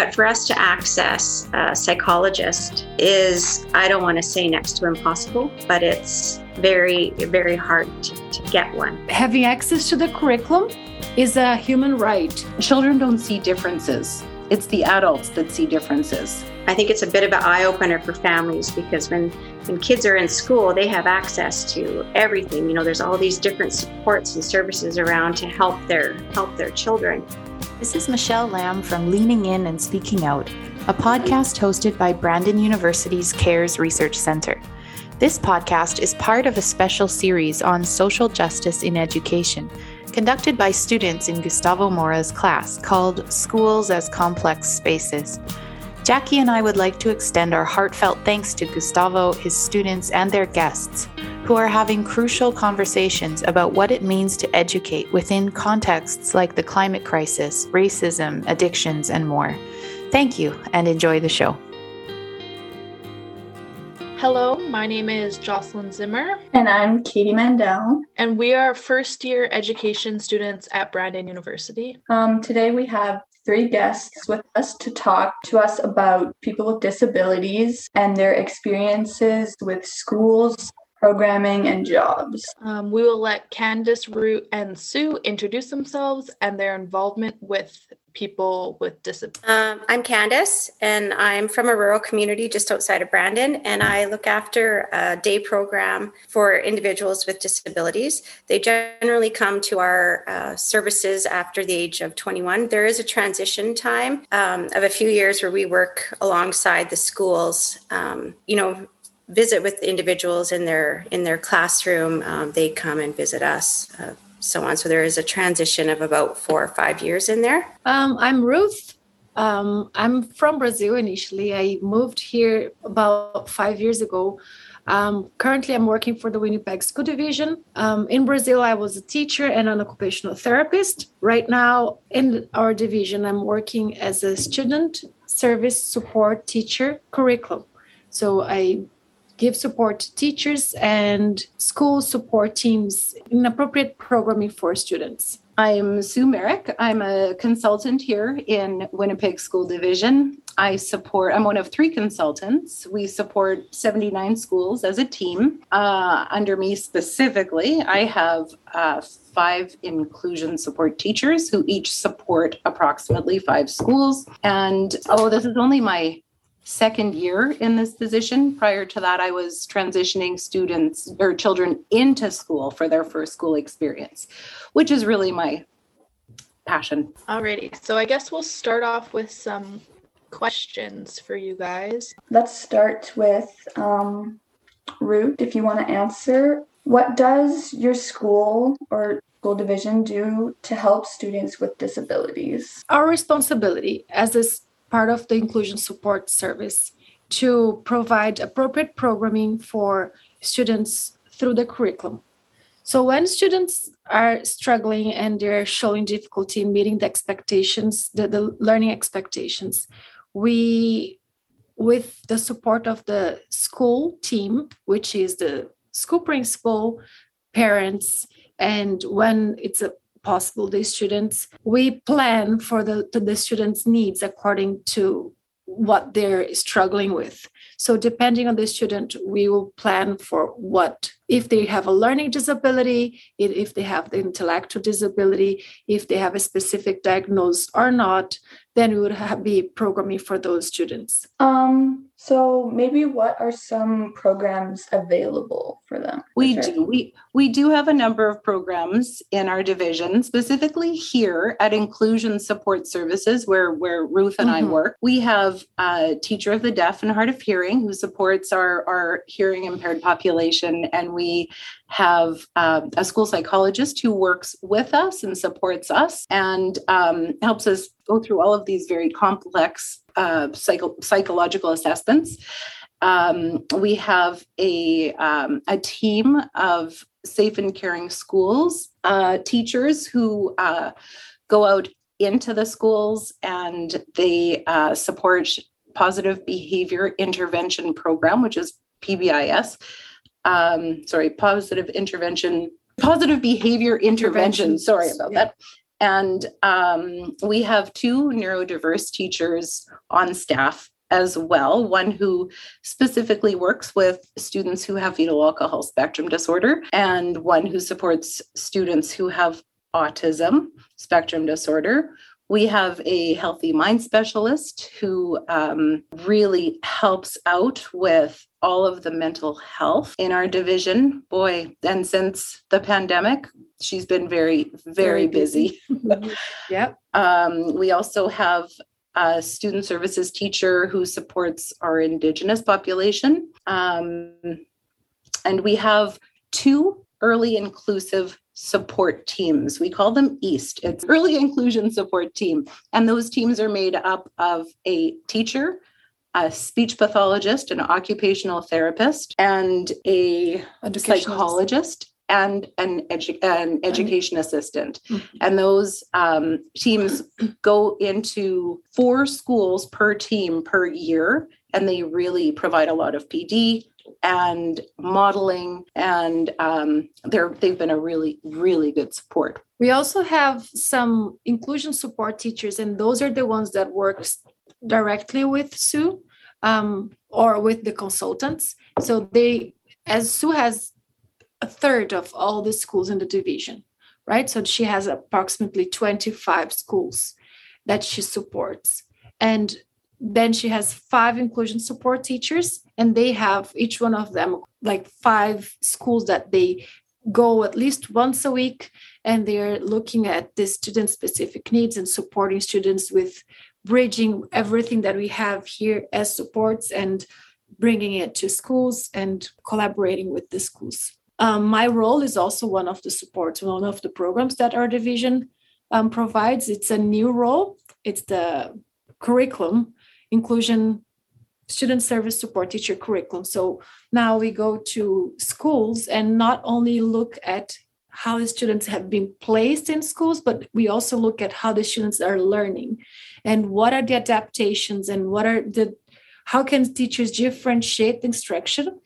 But for us to access a psychologist is, I don't want to say next to impossible, but it's very, very hard to, to get one. Having access to the curriculum is a human right. Children don't see differences. It's the adults that see differences. I think it's a bit of an eye opener for families because when, when kids are in school, they have access to everything. You know, there's all these different supports and services around to help their help their children. This is Michelle Lamb from Leaning In and Speaking Out, a podcast hosted by Brandon University's CARES Research Center. This podcast is part of a special series on social justice in education conducted by students in Gustavo Mora's class called Schools as Complex Spaces. Jackie and I would like to extend our heartfelt thanks to Gustavo, his students, and their guests, who are having crucial conversations about what it means to educate within contexts like the climate crisis, racism, addictions, and more. Thank you and enjoy the show. Hello, my name is Jocelyn Zimmer. And I'm Katie Mandel. And we are first year education students at Brandon University. Um, today we have three guests with us to talk to us about people with disabilities and their experiences with schools, programming, and jobs. Um, we will let Candace, Ruth, and Sue introduce themselves and their involvement with people with disabilities? Um, I'm Candace, and I'm from a rural community just outside of Brandon, and I look after a day program for individuals with disabilities. They generally come to our uh, services after the age of 21. There is a transition time um, of a few years where we work alongside the schools. Um, you know, visit with individuals in their in their classroom. Um, they come and visit us. Uh, so on. So there is a transition of about four or five years in there. Um, I'm Ruth. Um, I'm from Brazil initially. I moved here about five years ago. Um, currently, I'm working for the Winnipeg School Division. Um, in Brazil, I was a teacher and an occupational therapist. Right now, in our division, I'm working as a student service support teacher curriculum. So I give support to teachers and school support teams in appropriate programming for students. I'm Sue Merrick. I'm a consultant here in Winnipeg School Division. I support, I'm one of three consultants. We support 79 schools as a team. Uh, under me specifically, I have uh, five inclusion support teachers who each support approximately five schools. And oh, this is only my second year in this position. Prior to that, I was transitioning students or children into school for their first school experience, which is really my passion. Alrighty, so I guess we'll start off with some questions for you guys. Let's start with um, Ruth, if you want to answer. What does your school or school division do to help students with disabilities? Our responsibility as a part of the inclusion support service to provide appropriate programming for students through the curriculum. So when students are struggling and they're showing difficulty in meeting the expectations, the, the learning expectations, we, with the support of the school team, which is the school principal, parents, and when it's a possible the students. We plan for the, the students needs according to what they're struggling with. So depending on the student we will plan for what if they have a learning disability if they have the intellectual disability if they have a specific diagnosis or not then we would have, be programming for those students. Um so maybe what are some programs available for them? We do. We we do have a number of programs in our division, specifically here at Inclusion Support Services, where where Ruth and mm-hmm. I work. We have a teacher of the deaf and hard of hearing who supports our our hearing impaired population, and we have uh, a school psychologist who works with us and supports us and um, helps us go through all of these very complex uh, psycho- psychological assessments. Um, we have a, um, a team of safe and caring schools uh, teachers who uh, go out into the schools and they uh, support positive behavior intervention program, which is PBIS. Um, sorry, positive intervention, positive behavior intervention. Sorry about yeah. that And um, we have two neurodiverse teachers on staff as well. One who specifically works with students who have fetal alcohol spectrum disorder, and one who supports students who have autism spectrum disorder. We have a healthy mind specialist who um, really helps out with all of the mental health in our division. Boy, and since the pandemic, she's been very, very, very busy. busy. yep. Um, we also have a student services teacher who supports our Indigenous population. Um, and we have two early inclusive support teams. We call them EAST. It's early inclusion support team. And those teams are made up of a teacher, a speech pathologist, an occupational therapist, and a psychologist and an, edu- an education assistant. Mm-hmm. And those um, teams go into four schools per team per year, and they really provide a lot of PD and modeling, and um, they're they've been a really really good support. We also have some inclusion support teachers, and those are the ones that work directly with Sue um, or with the consultants. So they, as Sue has a third of all the schools in the division, right? So she has approximately 25 schools that she supports. And then she has five inclusion support teachers, and they have each one of them like five schools that they go at least once a week and they're looking at the student specific needs and supporting students with bridging everything that we have here as supports and bringing it to schools and collaborating with the schools um, my role is also one of the supports, one of the programs that our division um, provides. It's a new role. It's the curriculum inclusion student service support teacher curriculum. So now we go to schools and not only look at how the students have been placed in schools, but we also look at how the students are learning. And what are the adaptations and what are the how can teachers differentiate the instruction?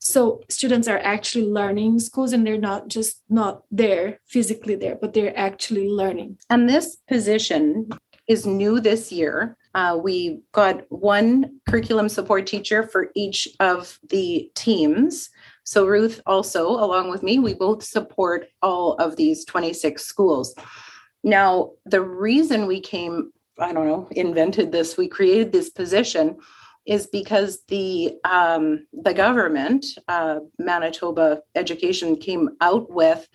So students are actually learning in schools and they're not just not there physically there but they're actually learning. And this position is new this year. Uh, we got one curriculum support teacher for each of the teams so ruth also along with me we both support all of these 26 schools now the reason we came i don't know invented this we created this position is because the um, the government, uh, Manitoba Education, came out with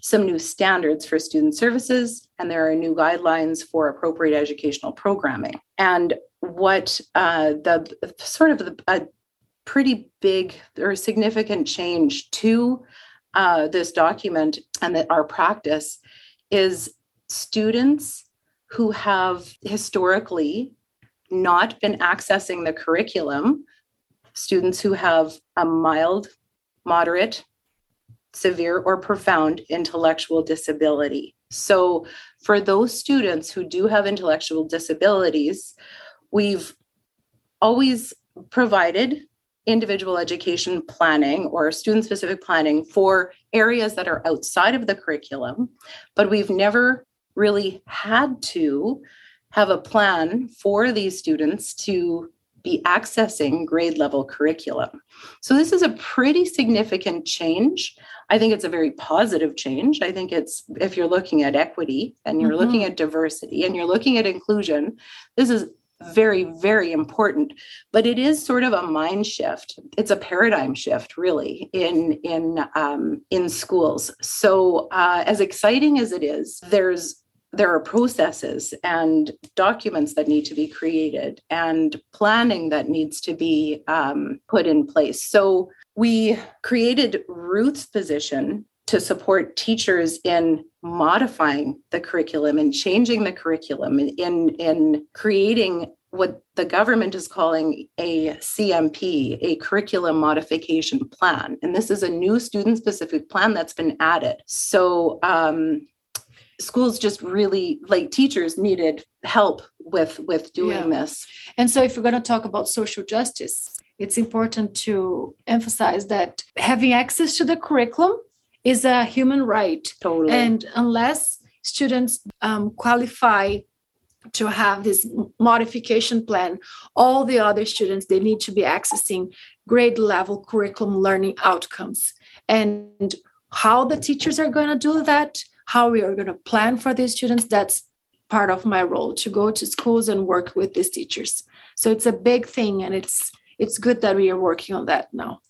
some new standards for student services, and there are new guidelines for appropriate educational programming. And what uh, the sort of the, a pretty big or significant change to uh, this document and that our practice is students who have historically not been accessing the curriculum, students who have a mild, moderate, severe, or profound intellectual disability. So, for those students who do have intellectual disabilities, we've always provided individual education planning or student specific planning for areas that are outside of the curriculum, but we've never really had to have a plan for these students to be accessing grade level curriculum. So, this is a pretty significant change. I think it's a very positive change. I think it's, if you're looking at equity and you're mm-hmm. looking at diversity and you're looking at inclusion, this is very very important but it is sort of a mind shift it's a paradigm shift really in in um, in schools so uh, as exciting as it is there's there are processes and documents that need to be created and planning that needs to be um, put in place. So we created Ruth's position to support teachers in modifying the curriculum and changing the curriculum in in creating what the government is calling a CMP, a curriculum modification plan. And this is a new student specific plan that's been added. So um, schools just really like teachers needed help with with doing yeah. this and so if we're going to talk about social justice it's important to emphasize that having access to the curriculum is a human right. Totally. And unless students um, qualify to have this modification plan all the other students they need to be accessing grade level curriculum learning outcomes. And how the teachers are going to do that how we are going to plan for these students that's part of my role to go to schools and work with these teachers. So it's a big thing and it's it's good that we are working on that now.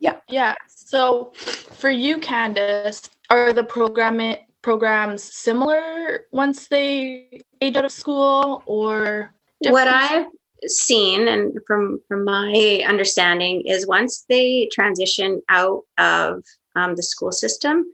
Yeah. Yeah so for you candace are the programming programs similar once they age out of school or different? what i've seen and from from my understanding is once they transition out of um, the school system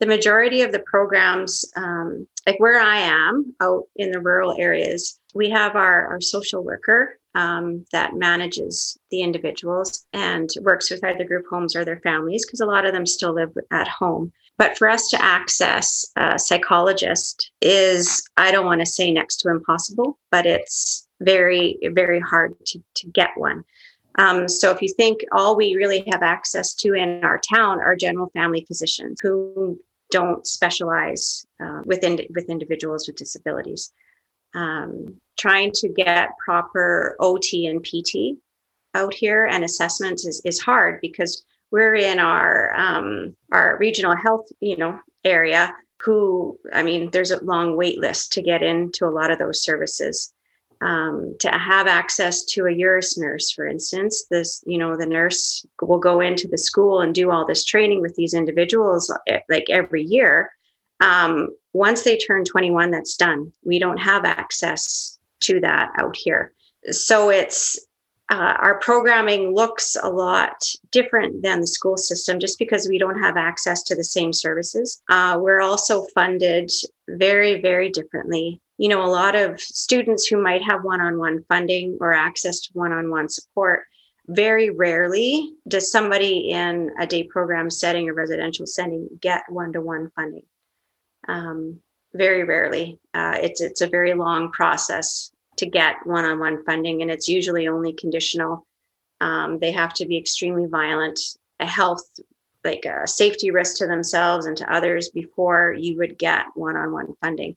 the majority of the programs um, like where i am out in the rural areas we have our, our social worker um, that manages the individuals and works with either group homes or their families because a lot of them still live at home but for us to access a psychologist is, I don't want to say next to impossible, but it's very, very hard to, to get one. Um, so if you think all we really have access to in our town are general family physicians who don't specialize uh, within with individuals with disabilities. Um, trying to get proper OT and PT out here and assessments is, is hard because we're in our um, our regional health you know area who i mean there's a long wait list to get into a lot of those services. Um, to have access to a URUS nurse for instance this you know the nurse will go into the school and do all this training with these individuals eh, like every year um, once they turn 21 that's done we don't have access to that out here so it's uh, our programming looks a lot different than the school system just because we don't have access to the same services. Uh, we're also funded very, very differently. You know, a lot of students who might have one on one funding or access to one on one support. Very rarely does somebody in a day program setting or residential setting get one to one funding. Um, very rarely. Uh, it's it's a very long process to get one-on-one funding and it's usually only conditional. Um, they have to be extremely violent. A health like a safety risk to themselves and to others before you would get one-on-one funding.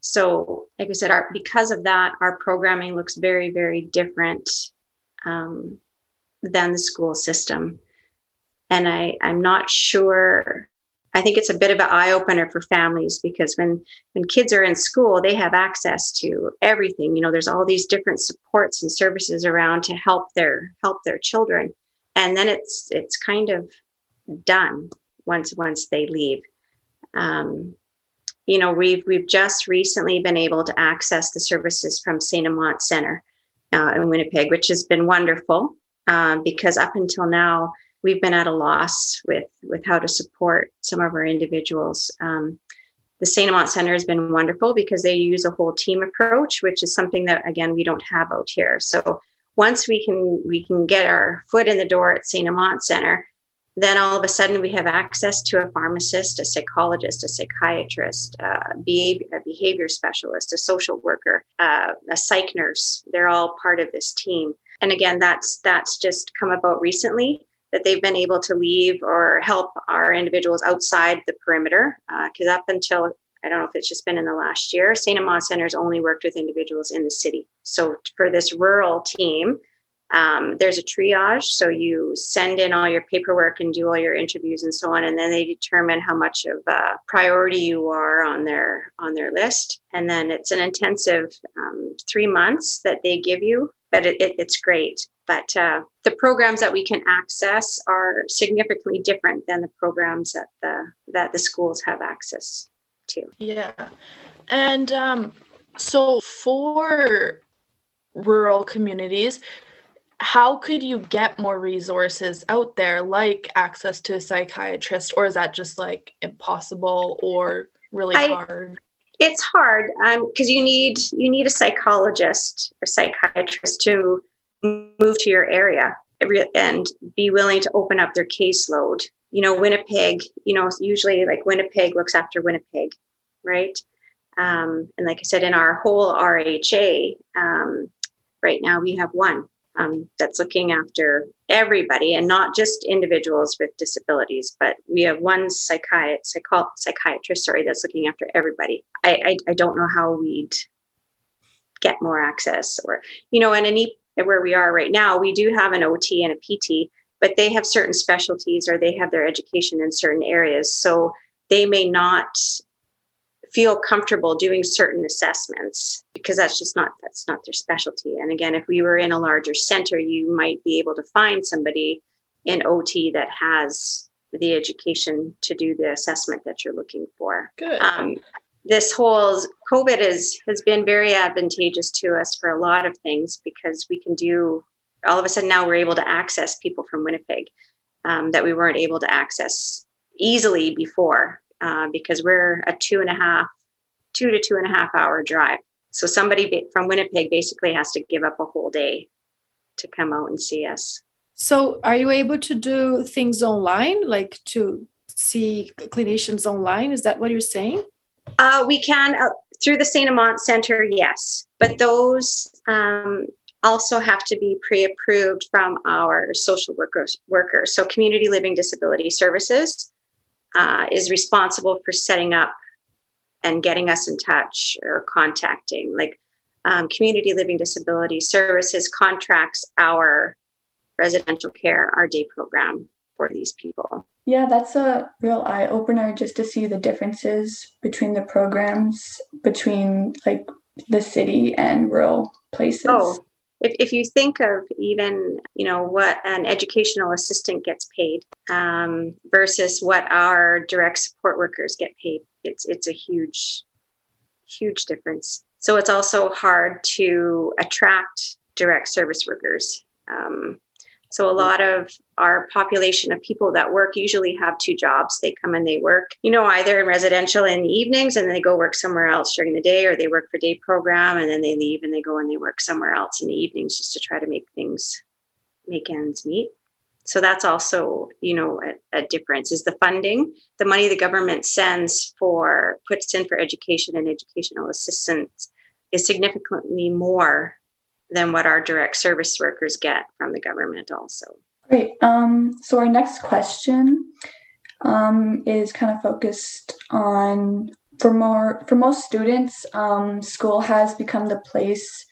So like i said our, because of that our programming looks very very different um, than the school system. And i i'm not sure I think it's a bit of an eye opener for families because when when kids are in school, they have access to everything. You know, there's all these different supports and services around to help their help their children, and then it's it's kind of done once once they leave. Um, you know, we've we've just recently been able to access the services from Saint Amant Center uh, in Winnipeg, which has been wonderful um, because up until now we've been at a loss with with how to support some of our individuals. Um, the Saint Amant Center has been wonderful because they use a whole team approach, which is something that again we don't have out here. So once we can we can get our foot in the door at Saint Amant Center, then all of a sudden we have access to a pharmacist, a psychologist, a psychiatrist, a behavior specialist, a social worker, a psych nurse. They're all part of this team. And again, that's that's just come about recently that they've been able to leave or help our individuals outside the perimeter. Because uh, up until I don't know if it's just been in the last year, St. Amant Center's only worked with individuals in the city. So for this rural team, um, there's a triage. So you send in all your paperwork and do all your interviews and so on, and then they determine how much of a priority you are on their on their list. And then it's an intensive um, three months that they give you, but it, it, it's great but uh, the programs that we can access are significantly different than the programs that the that the schools have access to. Yeah. And um, so for rural communities how could you get more resources out there like access to a psychiatrist or is that just like impossible or really I, hard? It's hard because um, you need you need a psychologist or psychiatrist to move to your area and be willing to open up their caseload. You know, Winnipeg, you know, usually like Winnipeg looks after Winnipeg, right? Um, and like I said, in our whole RHA, um, right now we have one um, that's looking after everybody and not just individuals with disabilities, but we have one psychiat- psycho- psychiatrist, sorry, that's looking after everybody. I, I, I don't know how we'd get more access or, you know, and any where we are right now, we do have an OT and a PT, but they have certain specialties or they have their education in certain areas. So they may not feel comfortable doing certain assessments because that's just not that's not their specialty and again if we were in a larger center you might be able to find somebody in ot that has the education to do the assessment that you're looking for Good. um, this whole covid is has been very advantageous to us for a lot of things because we can do all of a sudden now we're able to access people from winnipeg um, that we weren't able to access easily before uh, because we're a two and a half, two to two and a half hour drive. So somebody from Winnipeg basically has to give up a whole day to come out and see us. So, are you able to do things online, like to see clinicians online? Is that what you're saying? Uh, we can uh, through the Saint Amant Center, yes, but those um, also have to be pre-approved from our social workers. Workers, so Community Living Disability Services uh, is responsible for setting up and getting us in touch or contacting. Like um, Community Living Disability Services contracts our residential care, our day program for these people. Yeah, that's a real eye opener just to see the differences between the programs between like the city and rural places. Oh, if, if you think of even you know what an educational assistant gets paid um, versus what our direct support workers get paid it's it's a huge huge difference so it's also hard to attract direct service workers um, so a lot of our population of people that work usually have two jobs. They come and they work, you know, either in residential in the evenings and then they go work somewhere else during the day, or they work for day program and then they leave and they go and they work somewhere else in the evenings just to try to make things make ends meet. So that's also, you know, a, a difference is the funding, the money the government sends for puts in for education and educational assistance is significantly more than what our direct service workers get from the government also. Great. Um, so our next question um, is kind of focused on for more for most students, um, school has become the place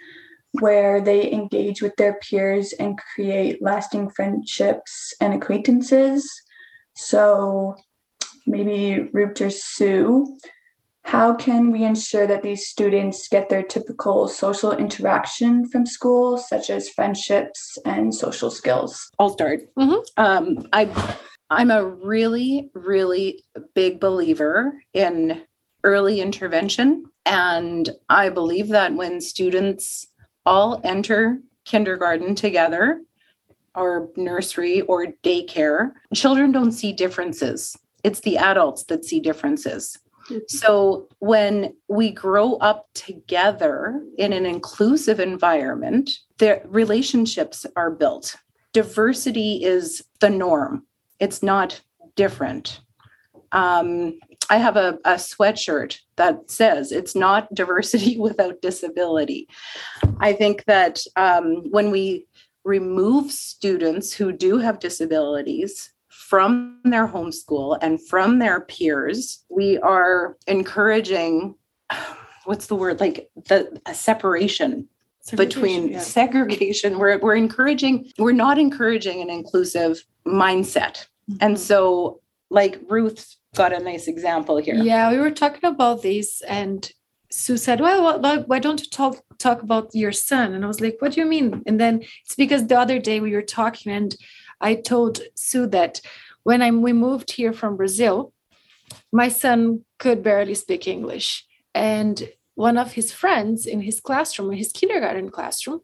where they engage with their peers and create lasting friendships and acquaintances. So maybe or Sue, how can we ensure that these students get their typical social interaction from school, such as friendships and social skills? I'll start. Mhm. Um, I, I'm a really, really big believer in early intervention. And I believe that when students all enter kindergarten together, or nursery or daycare, children don't see differences. It's the adults that see differences. So when we grow up together in an inclusive environment, the relationships are built. Diversity is the norm. It's not different. Um, I have a, a sweatshirt that says it's not diversity without disability. I think that um, when we remove students who do have disabilities from their homeschool and from their peers, we are encouraging what's the word like the separation between yeah. segregation. We're, we're encouraging, we're not encouraging an inclusive mindset. And mm-hmm. so, like Ruth got a nice example here. Yeah, we were talking about this, and Sue said, "Well, why don't you talk talk about your son?" And I was like, "What do you mean?" And then it's because the other day we were talking, and I told Sue that when I we moved here from Brazil, my son could barely speak English, and one of his friends in his classroom, in his kindergarten classroom,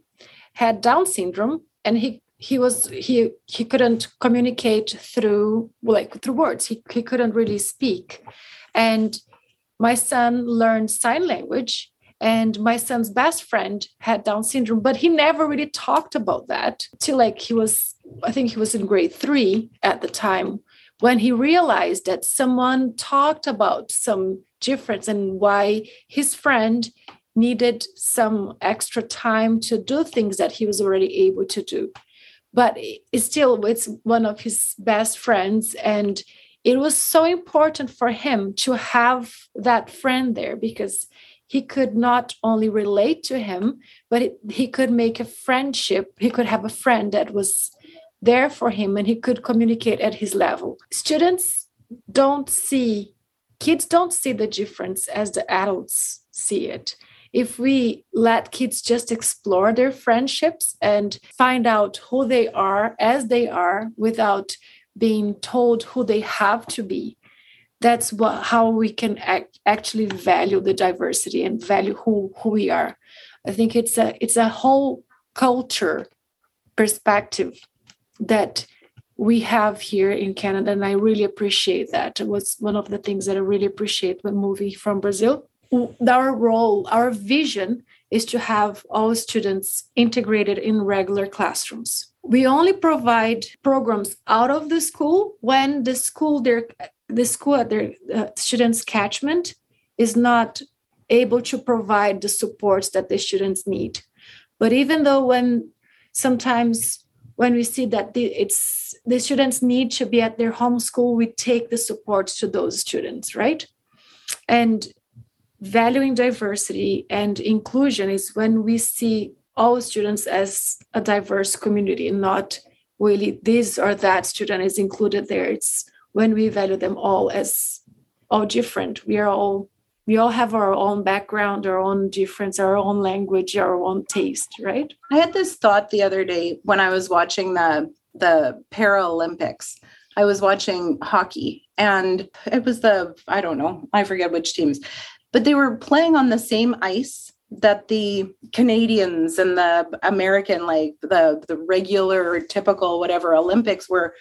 had Down syndrome, and he he was he he couldn't communicate through like through words. He he couldn't really speak, and my son learned sign language and my son's best friend had down syndrome but he never really talked about that till like he was i think he was in grade 3 at the time when he realized that someone talked about some difference and why his friend needed some extra time to do things that he was already able to do. But it's still it's one of his best friends and it was so important for him to have that friend there because he could not only relate to him but it, he could make a friendship. He could have a friend that was there for him and he could communicate at his level. Students don't see kids don't see the difference as the adults see it. If we let kids just explore their friendships and find out who they are as they are without being told who they have to be that's what how we can act, actually value the diversity and value who who we are. I think it's a it's a whole culture perspective that we have here in canada and i really appreciate that it was one of the things that i really appreciate when moving from brazil our role, our vision is to have all students integrated in regular classrooms. We only provide programs out of the school when the school, their the school at their uh, students' catchment is not able to provide the supports that the students need. But even though when sometimes when we see that the, it's the students need to be at their home school, we take the supports to those students, right? And valuing diversity and inclusion is when we see all students as a diverse community, not really this or that student is included there. It's when we value them all as all different. We are all we all have our own background, our own difference, our own language, our own taste, right? I had this thought the other day when I was watching the the Paralympics. I was watching hockey and it was the I don't know, I forget which teams but they were playing on the same ice that the Canadians and the American, like the the regular, typical, whatever Olympics were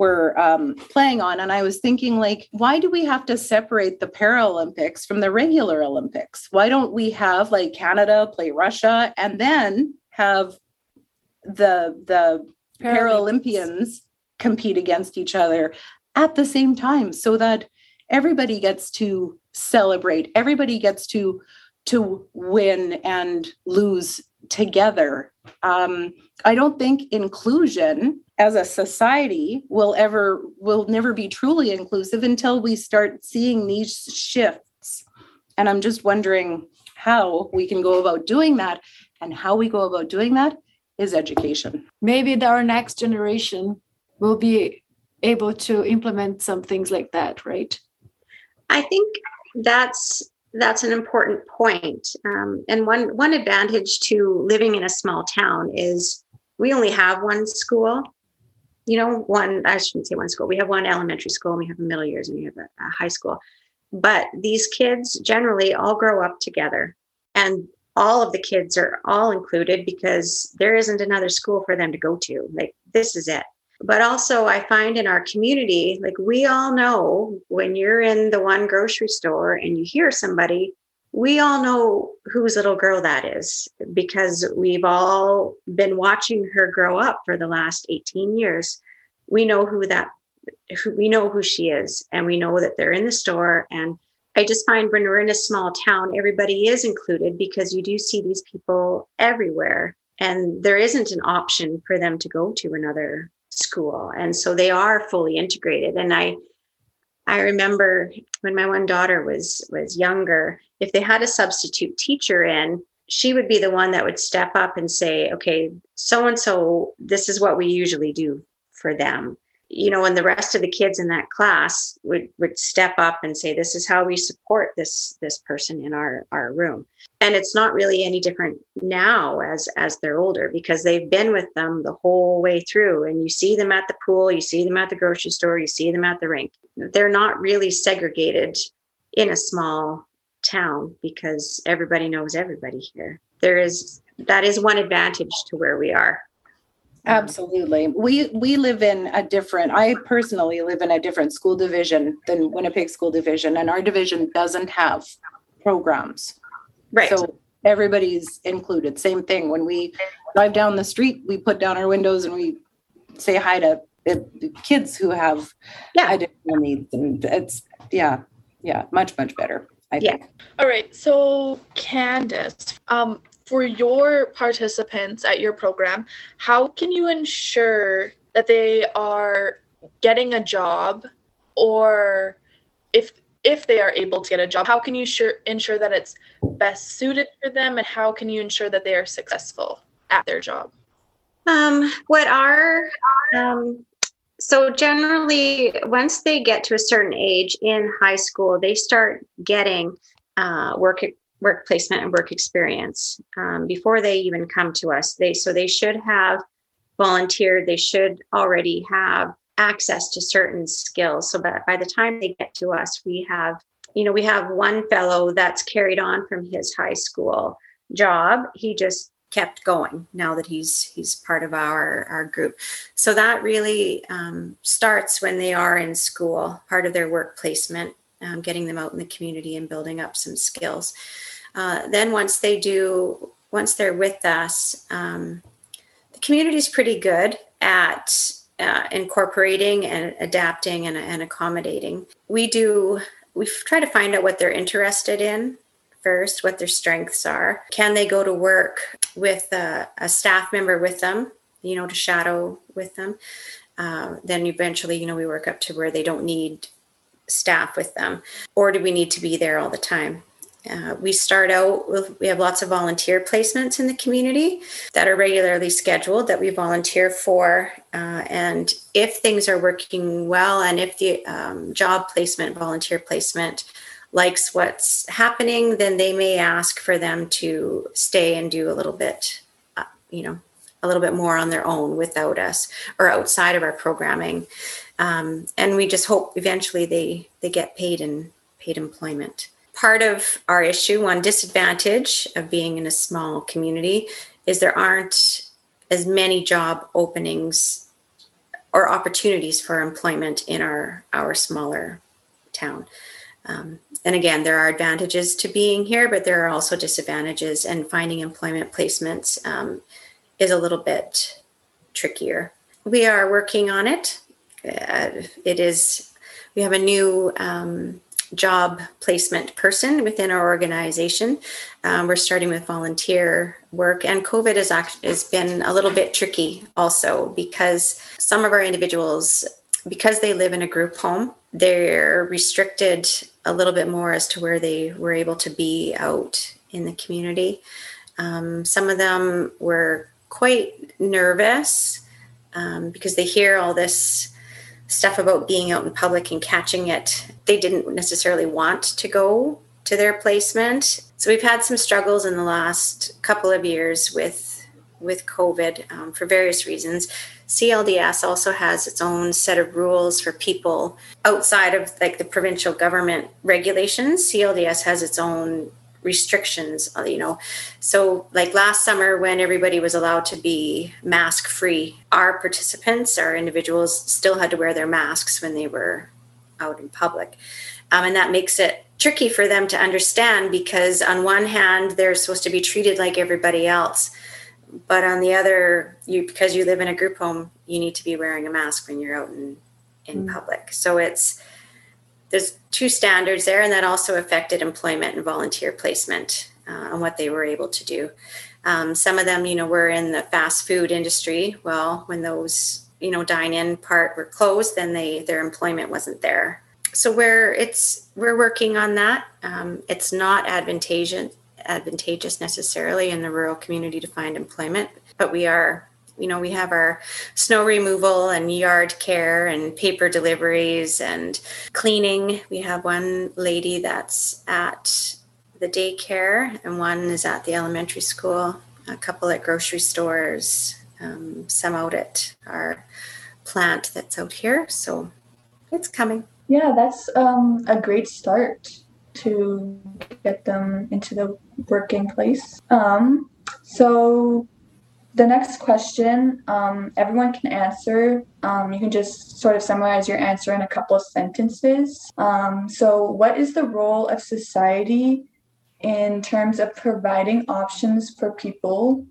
were um, playing on. And I was thinking, like, why do we have to separate the Paralympics from the regular Olympics? Why don't we have like Canada play Russia and then have the the Paralympians compete against each other at the same time so that everybody gets to celebrate everybody gets to to win and lose together. Um, i don't think inclusion as a society will ever will never be truly inclusive until we start seeing these shifts. And i'm just wondering how we can go about doing that and how we go about doing that is education. Maybe our next generation will be able to implement some things like that right? I think that's that's an important point. Um, and one one advantage to living in a small town is we only have one school. You know, one I shouldn't say one school. We have one elementary school, and we have a middle years, and we have a, a high school. But these kids generally all grow up together, and all of the kids are all included because there isn't another school for them to go to. Like this is it but also i find in our community like we all know when you're in the one grocery store and you hear somebody we all know whose little girl that is because we've all been watching her grow up for the last 18 years. We know who that we know who she is and we know that they're in the store. And i just find when we're in a small town everybody is included because you do see these people everywhere and there isn't an option for them to go to another school. And so they are fully integrated. And i i remember when my one daughter was was younger if they had a substitute teacher in she would be the one that would step up and say okay so and so this is what we usually do for them you know, and the rest of the kids in that class would would step up and say, "This is how we support this this person in our our room." And it's not really any different now as as they're older because they've been with them the whole way through. And you see them at the pool, you see them at the grocery store, you see them at the rink. They're not really segregated in a small town because everybody knows everybody here. There is that is one advantage to where we are Absolutely. We we live in a different I personally live in a different school division than Winnipeg School Division and our division doesn't have programs. Right. So everybody's included. Same thing when we drive down the street, we put down our windows and we say hi to kids who have yeah. additional needs and it's yeah, yeah, much much better. I Yeah. think. All right. So, Candace, um, for your participants at your program, how can you ensure that they are getting a job, or if if they are able to get a job, how can you sure, ensure that it's best suited for them, and how can you ensure that they are successful at their job? Um, what are um, so generally once they get to a certain age in high school, they start getting uh, work work placement and work experience um, before they even come to us. They so they should have volunteered. They should already have access to certain skills. So by, by the time they get to us, we have you know we have one fellow that's carried on from his high school job. He just kept going now that he's he's part of our our group so that really um, starts when they are in school part of their work placement um, getting them out in the community and building up some skills uh, then once they do once they're with us um, the community is pretty good at uh, incorporating and adapting and, and accommodating we do we try to find out what they're interested in first, what their strengths are. Can they go to work with a, a staff member with them, you know, to shadow with them? Uh, then eventually, you know, we work up to where they don't need staff with them. Or do we need to be there all the time? Uh, we start out with, we have lots of volunteer placements in the community that are regularly scheduled that we volunteer for. Uh, and if things are working well and if the um, job placement, volunteer placement, likes what's happening, then they may ask for them to stay and do a little bit, uh, you know, a little bit more on their own without us or outside of our programming. Um, and we just hope eventually they they get paid in paid employment. Part of our issue, one disadvantage of being in a small community, is there aren't as many job openings or opportunities for employment in our our smaller town. Um, and again, there are advantages to being here, but there are also disadvantages, and finding employment placements um, is a little bit trickier. We are working on it. Uh, it is, we have a new um, job placement person within our organization. Um, we're starting with volunteer work, and COVID has, act- has been a little bit tricky also because some of our individuals, because they live in a group home, they're restricted a little bit more as to where they were able to be out in the community. Um, some of them were quite nervous um, because they hear all this stuff about being out in public and catching it. They didn't necessarily want to go to their placement. So we've had some struggles in the last couple of years with with COVID um, for various reasons. CLDS also has its own set of rules for people outside of like the provincial government regulations. CLDS has its own restrictions, uh, you know. So, like last summer, when everybody was allowed to be mask free, our participants, our individuals, still had to wear their masks when they were out in public. Um, and that makes it tricky for them to understand because, on one hand, they're supposed to be treated like everybody else but on the other you because you live in a group home you need to be wearing a mask when you're out in in mm. public so it's there's two standards there and that also affected employment and volunteer placement uh, and what they were able to do. Um, some of them you know were in the fast food industry. Well when those you know dine in part were closed then they their employment wasn't there. So we're it's we're working on that. Um, it's not advantageous advantageous necessarily in the rural community to find employment, but we are you know we have our snow removal and yard care and paper deliveries and cleaning. We have one lady that's at the daycare and one is at the elementary school a couple at grocery stores um, some out at our plant that's out here. So it's coming. Yeah that's um, a great start to get them into the working place. Um, so the next question, um, everyone can answer. Um, you can just sort of summarize your answer in a couple of sentences. Um, so, what is the role of society in terms of providing options for people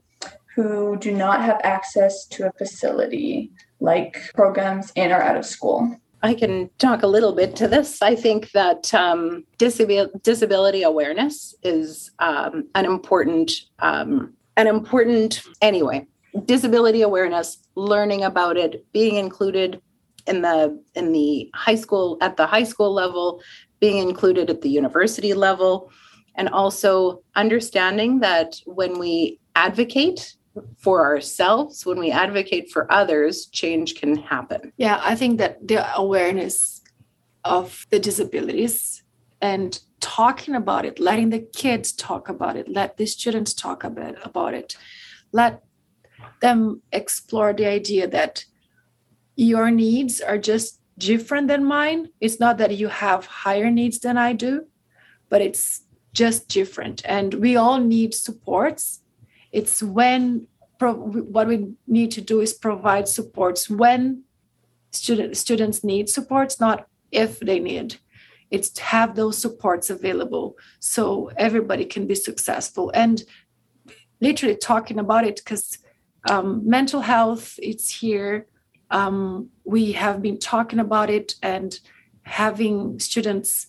who do not have access to a facility, like programs in or out of school? I can talk a little bit to this. I think that um, disabil- disability awareness is um, an important, um, an important anyway. Disability awareness, learning about it, being included in the in the high school at the high school level, being included at the university level, and also understanding that when we advocate for ourselves, when we advocate for others, change can happen. Yeah, I think that the awareness of the disabilities and talking about it, letting the kids talk about it, let the students talk about, about it, let them explore the idea that your needs are just different than mine. It's not that you have higher needs than I do, but it's just different. And we all need supports. It's when pro- what we need to do is provide supports when student, students need supports, not if they need. It's to have those supports available so everybody can be successful. And literally talking about it because um, mental health, it's here um, we have been talking about it and having students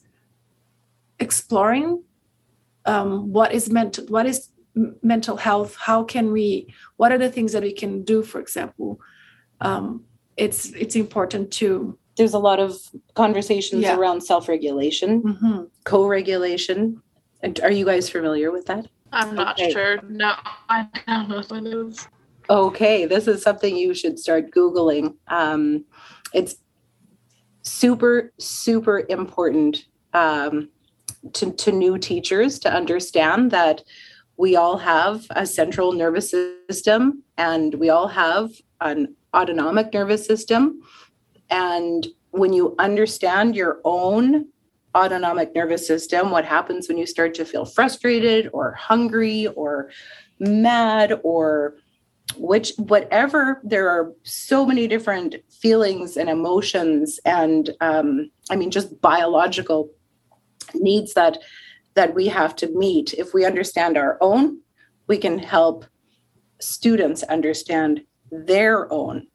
exploring um, what is mental what is mental health how can we what are the things that we can do for example um, it's it's important to there's a lot of conversations Yeah. around self-regulation Mhm. co-regulation And are you guys familiar with that I'm not Okay. sure. No, I don't know what it is. Okay, this is something you should start Googling. Um, it's super, super important um, to, to new teachers to understand that we all have a central nervous system and we all have an autonomic nervous system. And when you understand your own autonomic nervous system, what happens when you start to feel frustrated or hungry or mad or which whatever there are so many different feelings and emotions and um, i mean just biological needs that that we have to meet. If we understand our own we can help students understand their own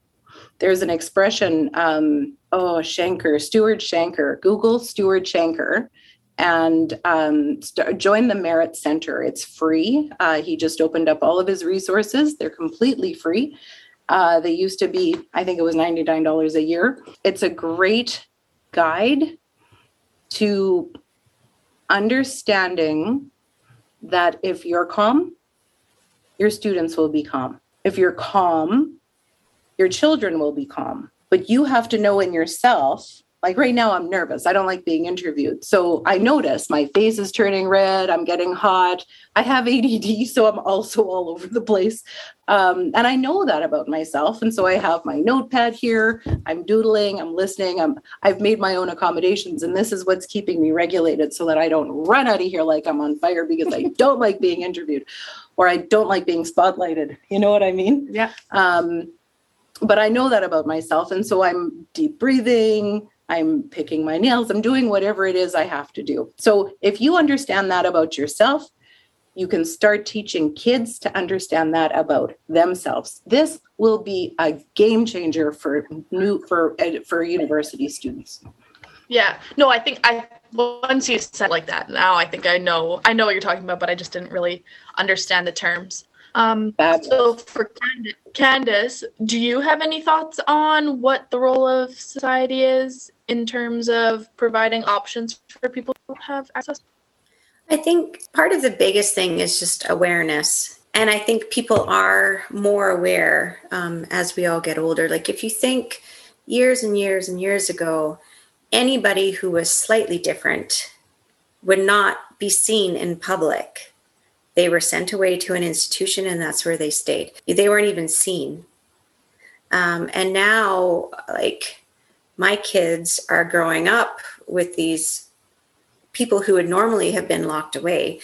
there's an expression um, oh shanker stuart shanker google stuart shanker and um, st- join the MEHRIT Center. It's free. Uh, he just opened up all of his resources. They're completely free. Uh, they used to be, I think it was $99 a year. It's a great guide to understanding that if you're calm, your students will be calm. If you're calm, your children will be calm. But you have to know in yourself like right now i'm nervous. I don't like being interviewed. So i notice my face is turning red i'm getting hot. I have ADD so i'm also all over the place. Um, and i know that about myself and so i have my notepad here. I'm doodling i'm listening i'm i've made my own accommodations and this is what's keeping me regulated so that i don't run out of here like i'm on fire because i don't like being interviewed or i don't like being spotlighted. You know what i mean? Yeah. Um, but I know that about myself. And so I'm deep breathing, I'm picking my nails, I'm doing whatever it is I have to do. So if you understand that about yourself, you can start teaching kids to understand that about themselves. This will be a game changer for new for for university students. Yeah. No, I think I once you said like that, now I think I know I know what you're talking about, but I just didn't really understand the terms. Um, Fabulous. so for Cand- Candace, do you have any thoughts on what the role of society is in terms of providing options for people who have access? I think part of the biggest thing is just awareness. And I think people are more aware um, as we all get older. Like, if you think years and years and years ago, anybody who was slightly different would not be seen in public. They were sent away to an institution and that's where they stayed. They weren't even seen. Um, and now, like, my kids are growing up with these people who would normally have been locked away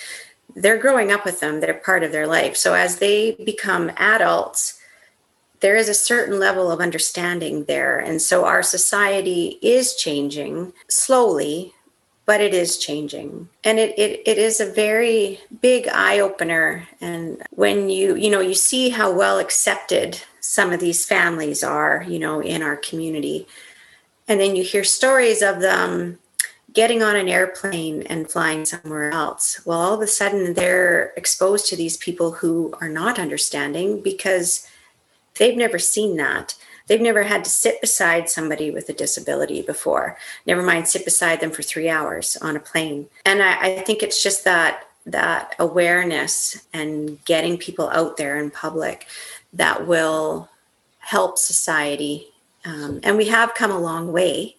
they're growing up with them they're part of their life so as they become adults there is a certain level of understanding there and so our society is changing slowly but it is changing and it, it, it is a very big eye-opener and when you you know you see how well accepted some of these families are you know in our community and then you hear stories of them getting on an airplane and flying somewhere else. Well, all of a sudden they're exposed to these people who are not understanding because they've never seen that. They've never had to sit beside somebody with a disability before, never mind sit beside them for three hours on a plane. And I, I think it's just that that awareness and getting people out there in public that will help society. Um, and we have come a long way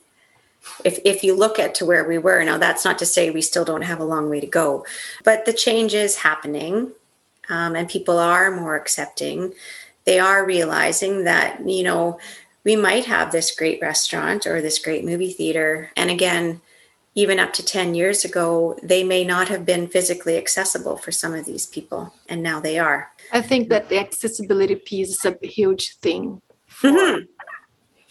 if if you look at to where we were now that's not to say we still don't have a long way to go but the change is happening um, and people are more accepting they are realizing that you know we might have this great restaurant or this great movie theater and again even up to 10 years ago they may not have been physically accessible for some of these people and now they are i think that the accessibility piece is a huge thing for mm-hmm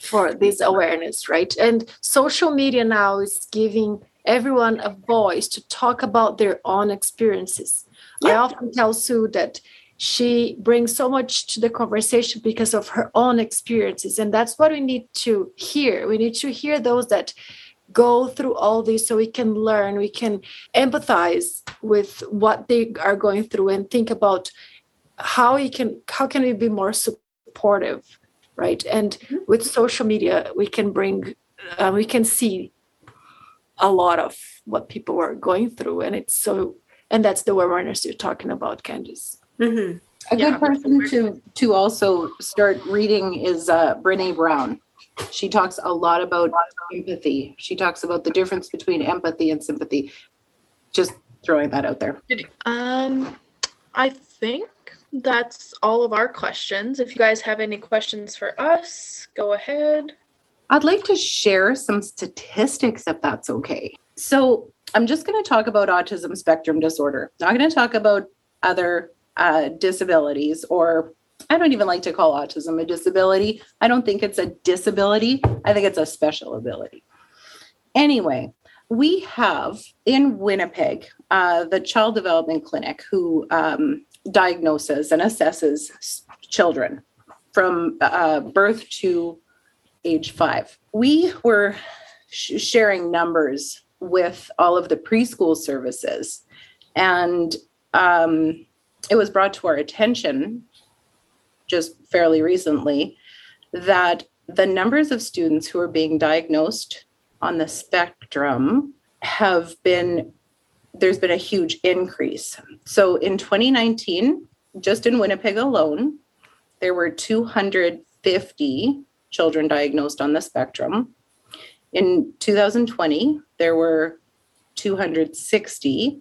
for this awareness, right? And social media now is giving everyone a voice to talk about their own experiences. Yeah. I often tell Sue that she brings so much to the conversation because of her own experiences. And that's what we need to hear. We need to hear those that go through all this so we can learn, we can empathize with what they are going through and think about how we can how can we be more supportive right and mm-hmm. with social media we can bring uh, we can see a lot of what people are going through and it's so and that's the awareness you're talking about candice mm-hmm. a yeah. good person to to also start reading is uh brene brown she talks a lot about empathy she talks about the difference between empathy and sympathy just throwing that out there um i think that's all of our questions. If you guys have any questions for us, go ahead. I'd like to share some statistics if that's okay. So, I'm just going to talk about autism spectrum disorder. Not going to talk about other uh, disabilities, or I don't even like to call autism a disability. I don't think it's a disability, I think it's a special ability. Anyway, we have in Winnipeg uh, the Child Development Clinic, who um, diagnoses and assesses children from uh, birth to age five. We were sh- sharing numbers with all of the preschool services, and um, it was brought to our attention just fairly recently that the numbers of students who are being diagnosed on the spectrum have been there's been a huge increase. So in 2019, just in Winnipeg alone, there were 250 children diagnosed on the spectrum. In 2020, there were 260.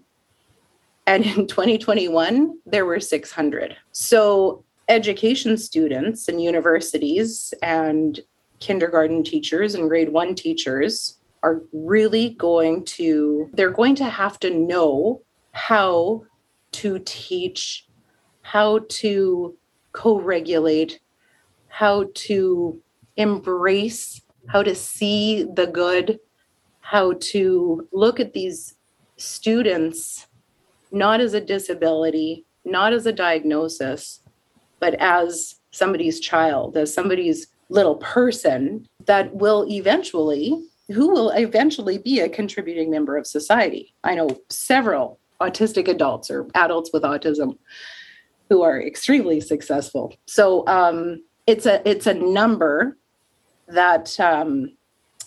And in 2021, there were 600. So, education students and universities and kindergarten teachers and grade one teachers are really going to they're going to have to know how to teach how to co-regulate how to embrace how to see the good how to look at these students not as a disability not as a diagnosis but as somebody's child as somebody's little person that will eventually who will eventually be a contributing member of society. I know several autistic adults or adults with autism who are extremely successful. So um, it's a it's a number that um,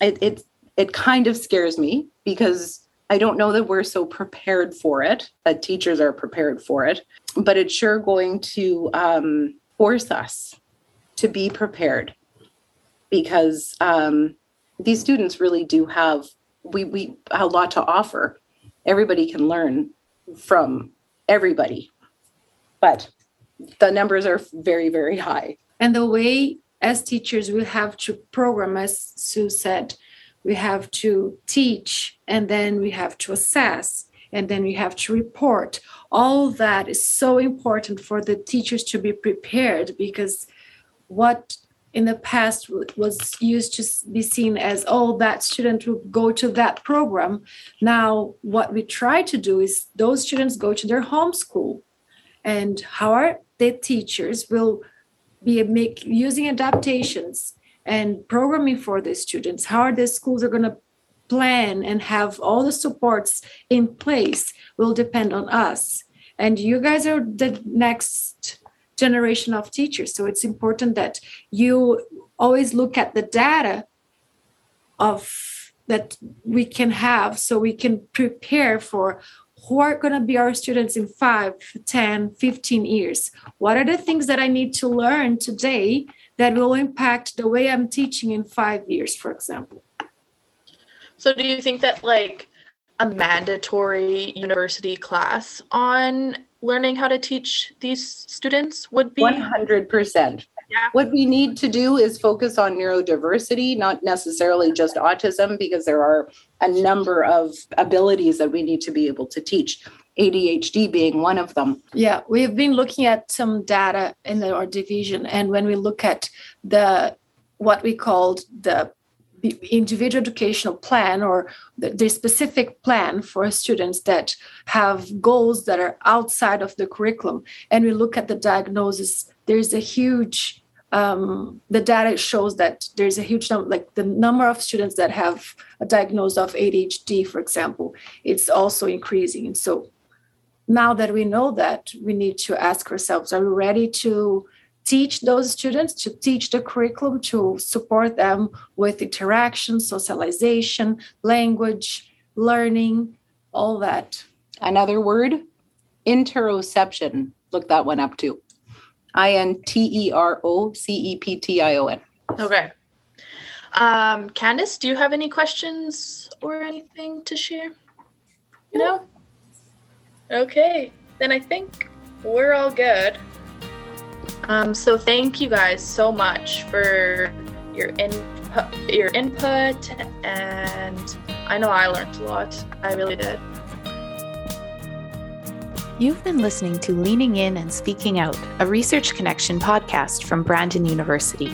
it, it it kind of scares me because I don't know that we're so prepared for it. That teachers are prepared for it, but it's sure going to um, force us to be prepared because um, these students really do have we we a lot to offer. Everybody can learn from everybody, but the numbers are very very high. And the way as teachers we have to program, as Sue said, we have to teach, and then we have to assess, and then we have to report. All that is so important for the teachers to be prepared because what in the past was used to be seen as oh that student will go to that program. Now what we try to do is those students go to their home school. And how are the teachers will be make, using adaptations and programming for the students, how are the schools are going to plan and have all the supports in place will depend on us. And you guys are the next generation of teachers. So it's important that you always look at the data of that we can have so we can prepare for who are going to be our students in 5 10 15 years what are the things that i need to learn today that will impact the way i'm teaching in 5 years for example. So do you think that like a mandatory university class on learning how to teach these students would be? 100% Yeah. what we need to do is focus on neurodiversity not necessarily just autism because there are a number of abilities that we need to be able to teach adhd being one of them Yeah, we've been looking at some data in our division, and when we look at the what we called the individual educational plan or the, the specific plan for students that have goals that are outside of the curriculum, and we look at the diagnosis, there's a huge um, the data shows that there's a huge number, like the number of students that have a diagnosis of ADHD, for example, it's also increasing. And so now that we know that, we need to ask ourselves are we ready to teach those students, to teach the curriculum, to support them with interaction, socialization, language, learning, all that? another word interoception look that one up too I N T E R O C E P T I O N. Okay. Um, Candice, do you have any questions or anything to share? No? Okay. Then I think we're all good. Um, so thank you guys so much for your input your input and I know I learned a lot. I really did. You've been listening to Leaning In and Speaking Out, a Research Connection podcast from Brandon University.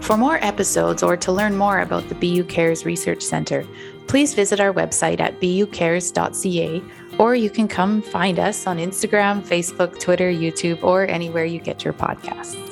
For more episodes or to learn more about the BU Cares Research Centre, please visit our website at bucares.ca or you can come find us on Instagram, Facebook, Twitter, YouTube, or anywhere you get your podcasts.